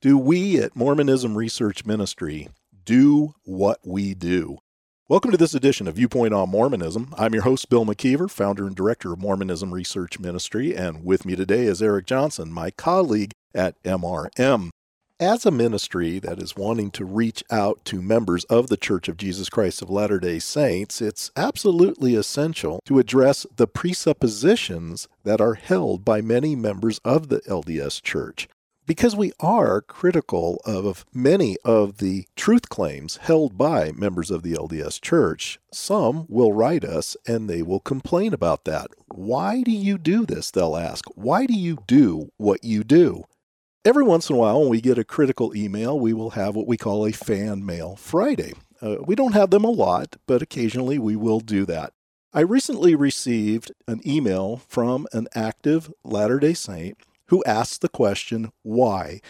do we at Mormonism Research Ministry do what we do? Welcome to this edition of Viewpoint on Mormonism. I'm your host, Bill McKeever, founder and director of Mormonism Research Ministry, and with me today is Eric Johnson, my colleague at MRM. As a ministry that is wanting to reach out to members of the Church of Jesus Christ of Latter day Saints, it's absolutely essential to address the presuppositions that are held by many members of the LDS Church because we are critical of many of the truth claims held by members of the LDS Church, some will write us and they will complain about that. Why do you do this? They'll ask. Why do you do what you do? Every once in a while, when we get a critical email, we will have what we call a fan mail Friday. Uh, we don't have them a lot, but occasionally we will do that. I recently received an email from an active Latter day Saint who asked the question, why?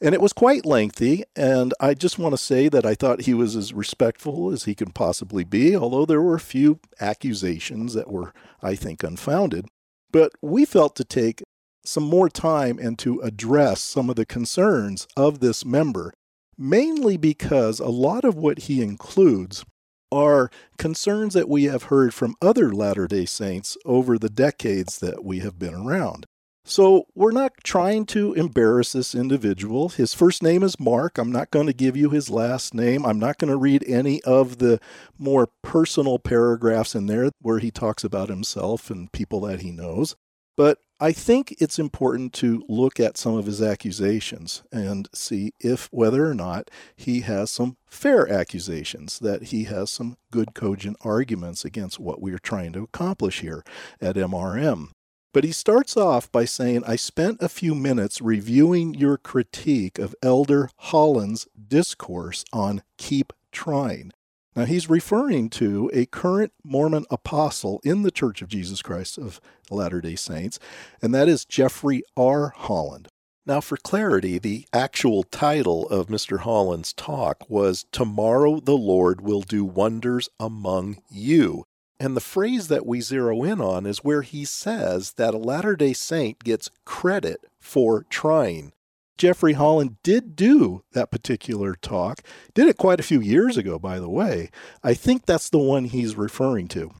And it was quite lengthy, and I just want to say that I thought he was as respectful as he could possibly be, although there were a few accusations that were, I think, unfounded. But we felt to take some more time and to address some of the concerns of this member, mainly because a lot of what he includes are concerns that we have heard from other Latter day Saints over the decades that we have been around. So we're not trying to embarrass this individual. His first name is Mark. I'm not going to give you his last name. I'm not going to read any of the more personal paragraphs in there where he talks about himself and people that he knows. But I think it's important to look at some of his accusations and see if whether or not he has some fair accusations, that he has some good cogent arguments against what we are trying to accomplish here at MRM. But he starts off by saying, I spent a few minutes reviewing your critique of Elder Holland's discourse on keep trying. Now, he's referring to a current Mormon apostle in the Church of Jesus Christ of Latter day Saints, and that is Jeffrey R. Holland. Now, for clarity, the actual title of Mr. Holland's talk was Tomorrow the Lord Will Do Wonders Among You. And the phrase that we zero in on is where he says that a Latter day Saint gets credit for trying. Jeffrey Holland did do that particular talk, did it quite a few years ago, by the way. I think that's the one he's referring to.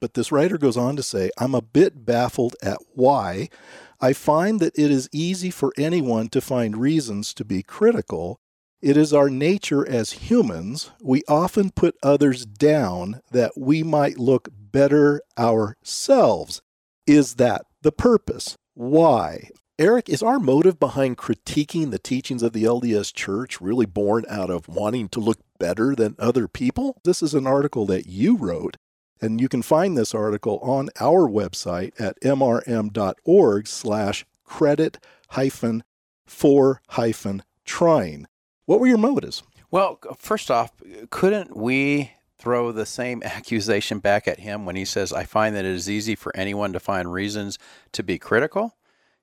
But this writer goes on to say, I'm a bit baffled at why. I find that it is easy for anyone to find reasons to be critical, it is our nature as humans. We often put others down that we might look better ourselves. Is that the purpose? Why? Eric, is our motive behind critiquing the teachings of the LDS Church really born out of wanting to look better than other people? This is an article that you wrote, and you can find this article on our website at mrm.org slash credit hyphen for hyphen trying. What were your motives? Well, first off, couldn't we throw the same accusation back at him when he says, I find that it is easy for anyone to find reasons to be critical?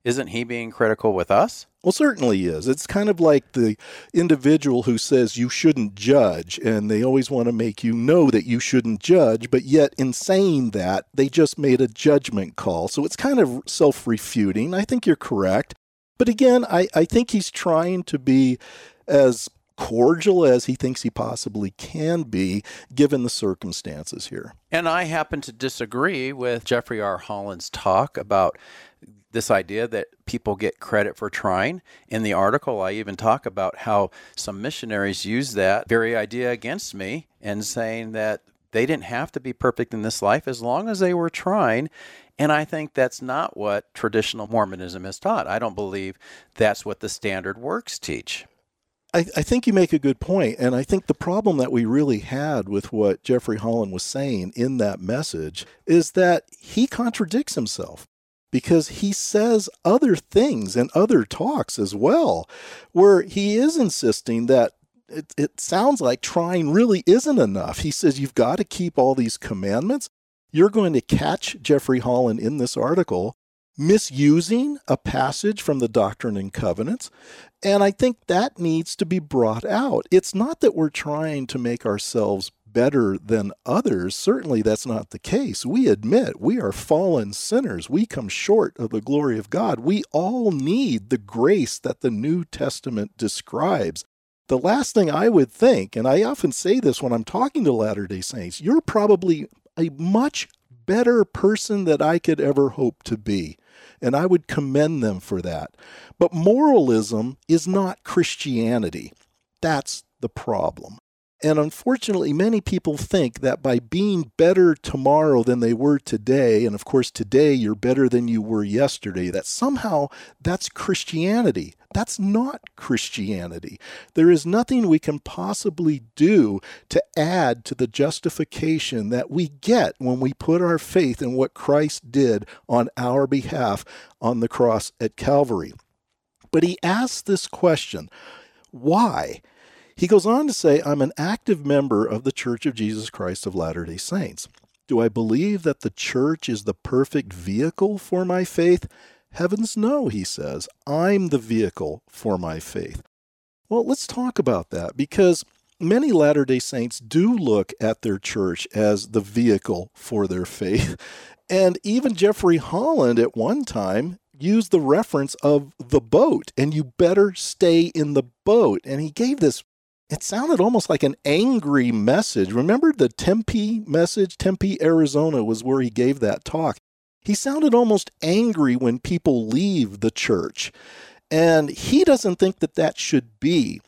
Isn't he being critical with us? Well, certainly he is. It's kind of like the individual who says you shouldn't judge, and they always want to make you know that you shouldn't judge, but yet in saying that, they just made a judgment call. So it's kind of self refuting. I think you're correct. But again, I, I think he's trying to be as cordial as he thinks he possibly can be given the circumstances here. And I happen to disagree with Jeffrey R. Holland's talk about this idea that people get credit for trying. In the article, I even talk about how some missionaries use that very idea against me and saying that they didn't have to be perfect in this life as long as they were trying. And I think that's not what traditional Mormonism has taught. I don't believe that's what the standard works teach. I, I, think you make a good point, and I think the problem that we really had with what Jeffrey Holland was saying in that message is that he contradicts himself because he says other things and other talks as well, where he is insisting that it, it sounds like trying really isn't enough. He says you've got to keep all these commandments. You're going to catch Jeffrey Holland in this article misusing a passage from the Doctrine and Covenants. And I think that needs to be brought out. It's not that we're trying to make ourselves better than others. Certainly, that's not the case. We admit we are fallen sinners. We come short of the glory of God. We all need the grace that the New Testament describes. The last thing I would think, and I often say this when I'm talking to Latter day Saints, you're probably a much better person that I could ever hope to be. And I would commend them for that. But moralism is not Christianity. That's the problem. And unfortunately, many people think that by being better tomorrow than they were today, and of course today you're better than you were yesterday, that somehow that's Christianity. That's not Christianity. There is nothing we can possibly do to add to the justification that we get when we put our faith in what Christ did on our behalf on the cross at Calvary. But he asks this question why? He goes on to say, I'm an active member of the Church of Jesus Christ of Latter day Saints. Do I believe that the church is the perfect vehicle for my faith? Heavens no, he says. I'm the vehicle for my faith. Well, let's talk about that because many Latter day Saints do look at their church as the vehicle for their faith. And even Jeffrey Holland at one time used the reference of the boat, and you better stay in the boat. And he gave this it sounded almost like an angry message. Remember the Tempe message? Tempe, Arizona was where he gave that talk. He sounded almost angry when people leave the church. And he doesn't think that that should be.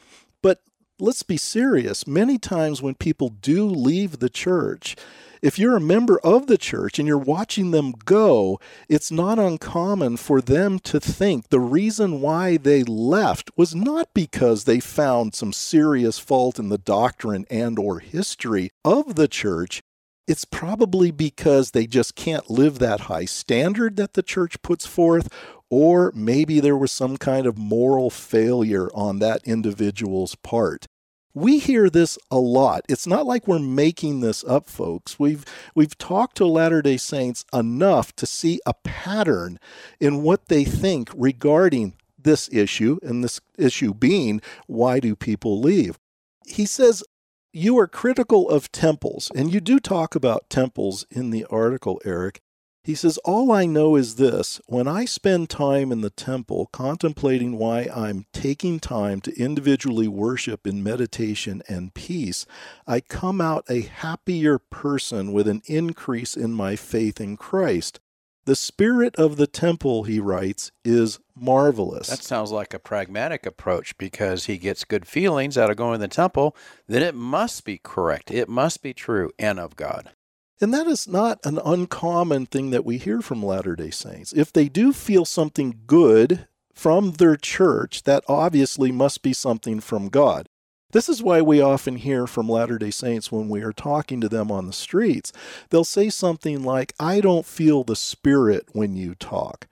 Let's be serious. Many times when people do leave the church, if you're a member of the church and you're watching them go, it's not uncommon for them to think the reason why they left was not because they found some serious fault in the doctrine and or history of the church. It's probably because they just can't live that high standard that the church puts forth, or maybe there was some kind of moral failure on that individual's part. We hear this a lot. It's not like we're making this up, folks. We've we've talked to Latter-day Saints enough to see a pattern in what they think regarding this issue and this issue being why do people leave? He says you are critical of temples, and you do talk about temples in the article, Eric. He says, All I know is this when I spend time in the temple contemplating why I'm taking time to individually worship in meditation and peace, I come out a happier person with an increase in my faith in Christ. The spirit of the temple, he writes, is marvelous. That sounds like a pragmatic approach because he gets good feelings out of going to the temple, then it must be correct. It must be true and of God. And that is not an uncommon thing that we hear from Latter day Saints. If they do feel something good from their church, that obviously must be something from God. This is why we often hear from Latter day Saints when we are talking to them on the streets. They'll say something like, I don't feel the Spirit when you talk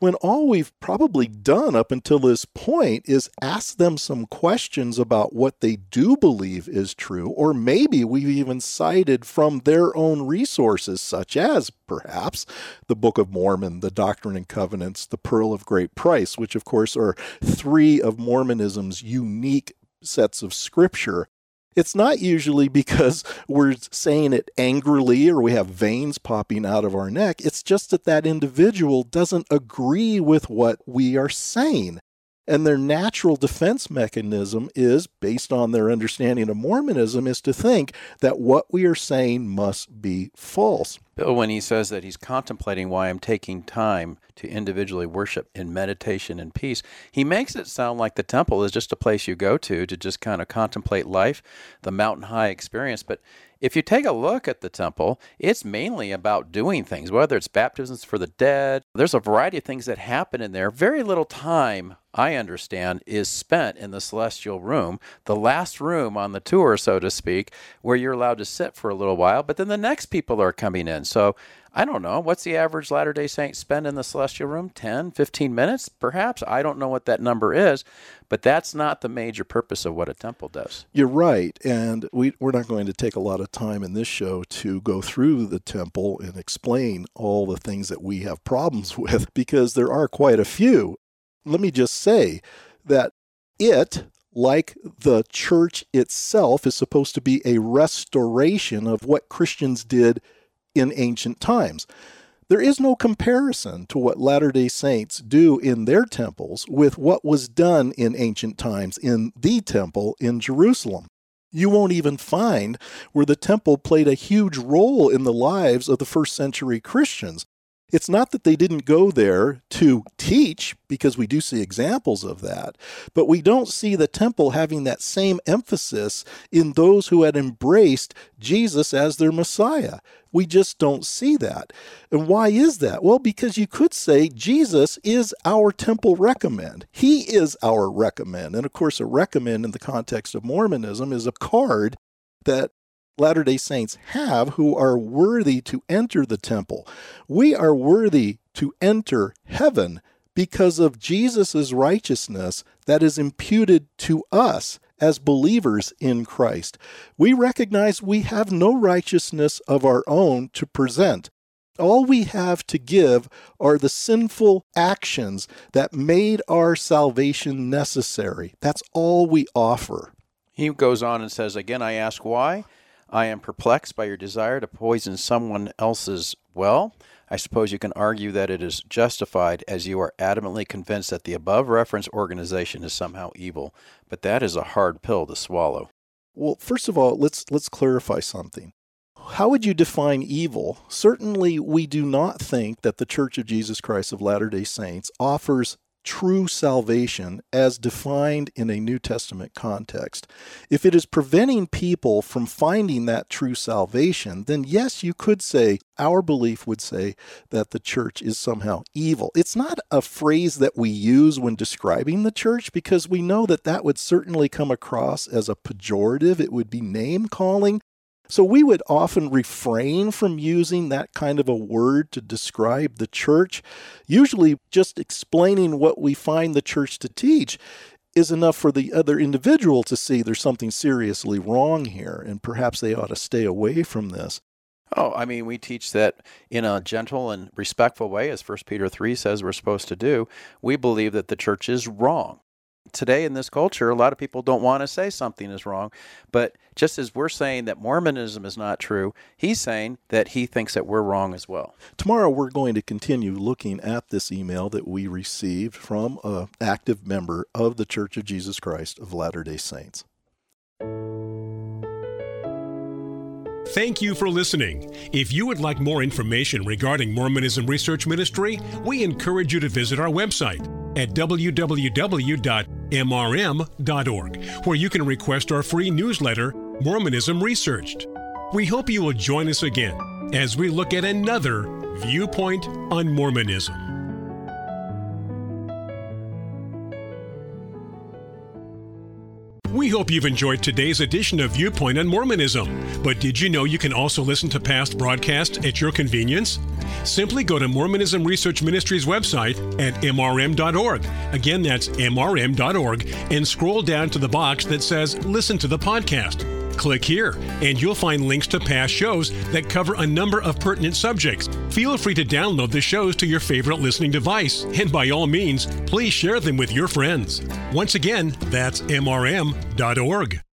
when all we've probably done up until this point is ask them some questions about what they do believe is true, or maybe we've even cited from their own resources, such as perhaps the Book of Mormon, the Doctrine and Covenants, the Pearl of Great Price, which of course are three of Mormonism's unique sets of scripture it's not usually because we're saying it angrily or we have veins popping out of our neck. It's just that that individual doesn't agree with what we are saying. And their natural defense mechanism is, based on their understanding of Mormonism, is to think that what we are saying must be false. Bill, when he says that he's contemplating why I'm taking time to individually worship in meditation and peace, he makes it sound like the temple is just a place you go to to just kind of contemplate life, the mountain high experience. But if you take a look at the temple, it's mainly about doing things, whether it's baptisms for the dead. There's a variety of things that happen in there. Very little time, I understand, is spent in the celestial room, the last room on the tour, so to speak, where you're allowed to sit for a little while, but then the next people are coming in. So I don't know. What's the average Latter day Saint spend in the celestial room? 10, 15 minutes, perhaps? I don't know what that number is, but that's not the major purpose of what a temple does. You're right. And we, we're not going to take a lot of time in this show to go through the temple and explain all the things that we have problems with because there are quite a few. Let me just say that it, like the church itself, is supposed to be a restoration of what Christians did in ancient times. There is no comparison to what Latter day Saints do in their temples with what was done in ancient times in the temple in Jerusalem. You won't even find where the temple played a huge role in the lives of the first century Christians. It's not that they didn't go there to teach, because we do see examples of that, but we don't see the temple having that same emphasis in those who had embraced Jesus as their Messiah. We just don't see that. And why is that? Well, because you could say Jesus is our temple recommend. He is our recommend. And of course, a recommend in the context of Mormonism is a card that Latter day Saints have who are worthy to enter the temple. We are worthy to enter heaven because of Jesus' righteousness that is imputed to us as believers in Christ. We recognize we have no righteousness of our own to present. All we have to give are the sinful actions that made our salvation necessary. That's all we offer. He goes on and says, Again, I ask why? I am perplexed by your desire to poison someone else's well. I suppose you can argue that it is justified as you are adamantly convinced that the above referenced organization is somehow evil, but that is a hard pill to swallow. Well, first of all, let's let's clarify something. How would you define evil? Certainly, we do not think that the Church of Jesus Christ of Latter-day Saints offers true salvation as defined in a New Testament context. If it is preventing people from finding that true salvation, then yes, you could say, our belief would say that the church is somehow evil. It's not a phrase that we use when describing the church because we know that that would certainly come across as a pejorative. It would be name calling. So we would often refrain from using that kind of a word to describe the church. Usually, just explaining what we find the church to teach is enough for the other individual to see there's something seriously wrong here, and perhaps they ought to stay away from this. Oh, I mean, we teach that in a gentle and respectful way, as 1 Peter 3 says we're supposed to do. We believe that the church is wrong today in this culture, a lot of people don't want to say something is wrong. But just as we're saying that Mormonism is not true, he's saying that he thinks that we're wrong as well. Tomorrow, we're going to continue looking at this email that we received from an active member of the Church of Jesus Christ of Latter day Saints. Thank you for listening. If you would like more information regarding Mormonism Research Ministry, we encourage you to visit our website at www.mrm.org, where you can request our free newsletter, Mormonism Researched. We hope you will join us again as we look at another viewpoint on Mormonism. We hope you've enjoyed today's edition of Viewpoint on Mormonism. But did you know you can also listen to past broadcasts at your convenience? Simply go to Mormonism Research Ministries website at mrm.org. Again, that's mrm.org, and scroll down to the box that says Listen to the podcast. Click here, and you'll find links to past shows that cover a number of pertinent subjects. Feel free to download the shows to your favorite listening device, and by all means, please share them with your friends. Once again, that's mrm.org.